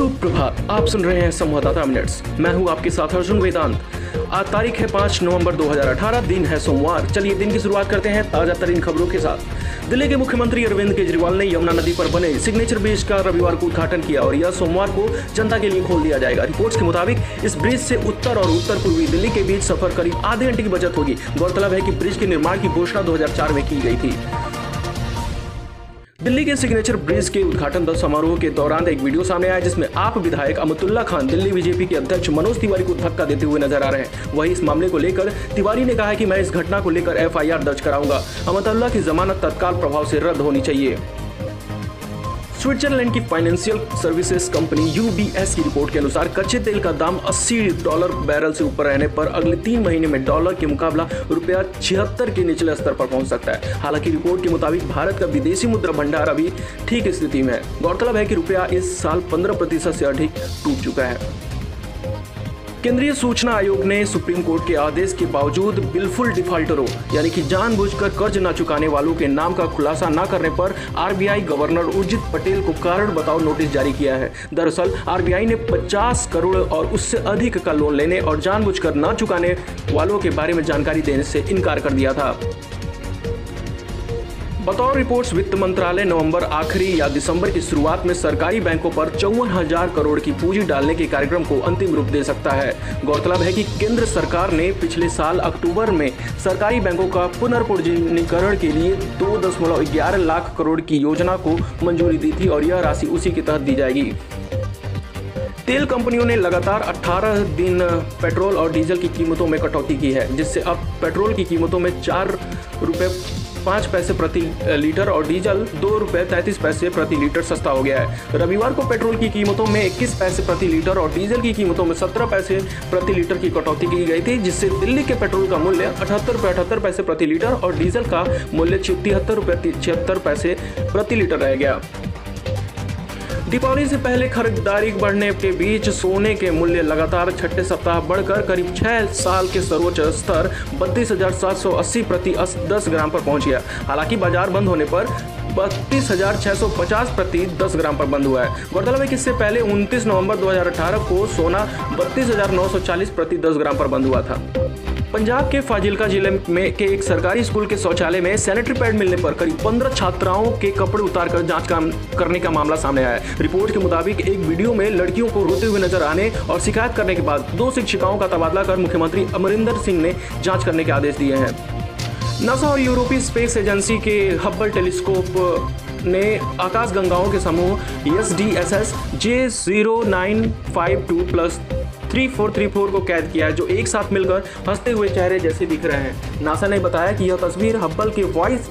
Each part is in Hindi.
सुप्रभात। आप सुन रहे हैं संवाददाता मिनट्स। मैं हूँ आपके साथ अर्जुन वेदांत। आज तारीख है 5 नवंबर 2018 दिन है सोमवार। चलिए दिन की शुरुआत करते हैं ताज़ा तरीन खबरों के साथ। दिल्ली के मुख्यमंत्री अरविंद केजरीवाल ने यमुना नदी पर बने सिग्नेचर ब्रिज का रविवार को उद्घाटन किया और यह सोमवार को जनता के लिए खोल दिया जाएगा। रिपोर्ट्स के मुताबिक, इस ब्रिज से उत्तर और उत्तर पूर्वी दिल्ली के बीच सफ़र करीब आधे घंटे की बचत होगी। गौरतलब है कि ब्रिज के निर्माण की घोषणा 2004 में की गई थी। दिल्ली के सिग्नेचर ब्रिज के उद्घाटन समारोह के दौरान एक वीडियो सामने आया जिसमें आप विधायक अमतुल्ला खान, दिल्ली बीजेपी के अध्यक्ष मनोज तिवारी को धक्का देते हुए नज़र आ रहे हैं। वहीं इस मामले को लेकर तिवारी ने कहा कि मैं इस घटना को लेकर एफआईआर दर्ज कराऊँगा। अमतुल्ला की जमानत तत्काल प्रभाव से रद्द होनी चाहिए। स्विट्जरलैंड की फाइनेंशियल सर्विसेज़ कंपनी यूबीएस की रिपोर्ट के अनुसार कच्चे तेल का दाम 80 डॉलर बैरल से ऊपर रहने पर अगले तीन महीने में डॉलर के मुकाबला रुपया छिहत्तर के निचले स्तर पर पहुँच सकता है। हालाँकि रिपोर्ट के मुताबिक भारत का विदेशी मुद्रा भंडार अभी ठीक स्थिति में है। गौरतलब है कि रुपया इस साल पंद्रह प्रतिशत से अधिक टूट चुका है। केंद्रीय सूचना आयोग ने सुप्रीम कोर्ट के आदेश के बावजूद बिल्कुल डिफॉल्टरों, यानी कि जानबूझकर कर्ज न चुकाने वालों के नाम का खुलासा न करने पर आरबीआई गवर्नर उर्जित पटेल को कारण बताओ नोटिस जारी किया है। दरअसल, आरबीआई ने 50 करोड़ और उससे अधिक का लोन लेने और जानबूझकर न चुकाने वालों के बारे में जानकारी देने से इनकार कर दिया था। बतौर रिपोर्ट्स वित्त मंत्रालय नवंबर आखिरी या दिसंबर की शुरुआत में सरकारी बैंकों पर चौवन हज़ार करोड़ की पूंजी डालने के कार्यक्रम को अंतिम रूप दे सकता है। गौरतलब है कि केंद्र सरकार ने पिछले साल अक्टूबर में सरकारी बैंकों का पुनर्पूंजीकरण के लिए दो दशमलव ग्यारह लाख करोड़ की योजना को मंजूरी दी थी और यह राशि उसी के तहत दी जाएगी। तेल कंपनियों ने लगातार 18 दिन पेट्रोल और डीजल की कीमतों में कटौती की है, जिससे अब पेट्रोल की कीमतों में चार रुपये पाँच पैसे प्रति लीटर और डीजल दो रुपये तैतीस पैसे प्रति लीटर सस्ता हो गया है। रविवार को पेट्रोल की कीमतों में इक्कीस पैसे प्रति लीटर और डीजल की कीमतों में सत्रह पैसे प्रति लीटर की कटौती की गई थी, जिससे दिल्ली के पेट्रोल का मूल्य अठहत्तर रुपये अठहत्तर पैसे प्रति लीटर और डीजल का मूल्य तिहत्तर रुपये छिहत्तर पैसे प्रति लीटर रह गया। दीपावली से पहले खरीदारी बढ़ने के बीच सोने के मूल्य लगातार छठे सप्ताह बढ़कर करीब छह साल के सर्वोच्च स्तर, बत्तीस हज़ार सात सौ अस्सी प्रति दस ग्राम पर पहुँच गया। हालाँकि बाज़ार बंद होने पर बत्तीस हज़ार छह सौ पचास प्रति दस ग्राम पर बंद हुआ है। गौरतलब है कि इससे पहले 29 नवंबर 2018 को सोना बत्तीस हज़ार नौ सौ चालीस प्रति दस ग्राम पर बंद हुआ था। पंजाब के फाजिलका ज़िले में के एक सरकारी स्कूल के शौचालय में सैनिटरी पैड मिलने पर करीब पंद्रह छात्राओं के कपड़े उतारकर जाँच काम करने का मामला सामने आया है। रिपोर्ट के मुताबिक एक वीडियो में लड़कियों को रोते हुए नज़र आने और शिकायत करने के बाद दो शिक्षिकाओं का तबादला कर मुख्यमंत्री अमरिंदर सिंह ने जाँच करने के आदेश दिए हैं। नासा और यूरोपीय स्पेस एजेंसी के हब्बल टेलीस्कोप ने आकाश गंगाओं के समूह S D S S J zero nine five two plus three four three four को कैद किया है, जो एक साथ मिलकर हँसते हुए चेहरे जैसे दिख रहे हैं। नासा ने बताया कि यह तस्वीर हब्बल के वॉइस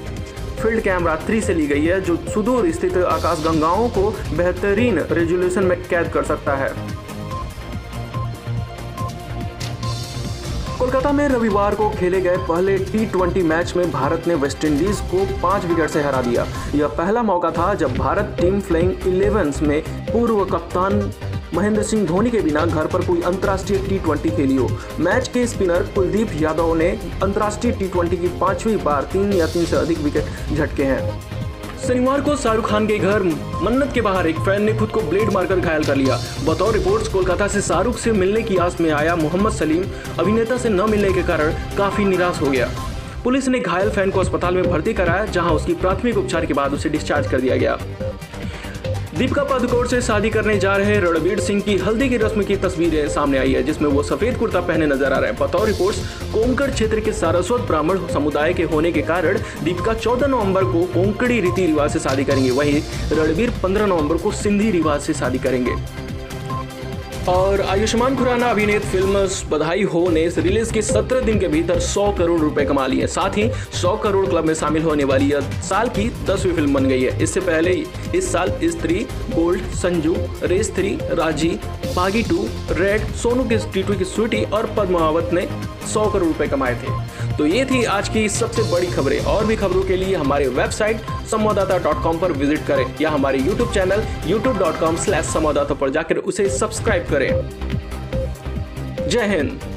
फ़ील्ड कैमरा थ्री से ली गई है, जो सुदूर स्थित आकाश गंगाओं को बेहतरीन रेजोल्यूशन में कैद कर सकता है। कोलकाता में रविवार को खेले गए पहले टी मैच में भारत ने वेस्टइंडीज को पाँच विकेट से हरा दिया। यह पहला मौका था जब भारत टीम फ्लाइंग इलेवेंस में पूर्व कप्तान महेंद्र सिंह धोनी के बिना घर पर कोई अंतर्राष्ट्रीय टी ट्वेंटी खेली हो मैच के स्पिनर कुलदीप यादव ने अंतर्राष्ट्रीय टी ट्वेंटी की पांचवी बार तीन या तीन से अधिक विकेट झटके हैं। शनिवार को शाहरुख खान के घर मन्नत के बाहर एक फ़ैन ने खुद को ब्लेड मारकर घायल कर लिया। बतौर रिपोर्ट्स, कोलकाता से शाहरुख से मिलने की आस में आया मोहम्मद सलीम, अभिनेता से न मिलने के कारण काफ़ी निराश हो गया। पुलिस ने घायल फ़ैन को अस्पताल में भर्ती कराया, जहाँ उसकी प्राथमिक उपचार के बाद उसे डिस्चार्ज कर दिया गया। दीपिका पादुकोण से शादी करने जा रहे रणबीर सिंह की हल्दी की रस्म की तस्वीरें सामने आई है, जिसमें वो सफ़ेद कुर्ता पहने नज़र आ रहे हैं। बतौर रिपोर्ट कोंकण क्षेत्र के सारस्वत ब्राह्मण समुदाय के होने के कारण दीपिका चौदह नवंबर को कोंकणी रीति रिवाज से शादी करेंगे। वही रणबीर पंद्रह नवंबर को सिंधी रिवाज से शादी करेंगे। और आयुष्मान खुराना अभिनीत फ़िल्म बधाई हो ने रिलीज़ के 17 दिन के भीतर 100 करोड़ रुपए कमा लिए साथ ही 100 करोड़ क्लब में शामिल होने वाली यह साल की दसवीं फ़िल्म बन गई है। इससे पहले इस साल स्त्री गोल्ड संजू, रेस थ्री, राज़ी, बागी टू, रेड, सोनू की, टीटू की स्वीटी और पद्मावत ने 100 करोड़ रुपए कमाए थे। तो ये थी आज की सबसे बड़ी खबरें। और भी खबरों के लिए हमारे वेबसाइट संवाददाता डॉट कॉम पर विज़िट करें या हमारे YouTube channel YouTube dot com slash संवाददाता पर जाकर उसे सब्सक्राइब करें। जय हिंद।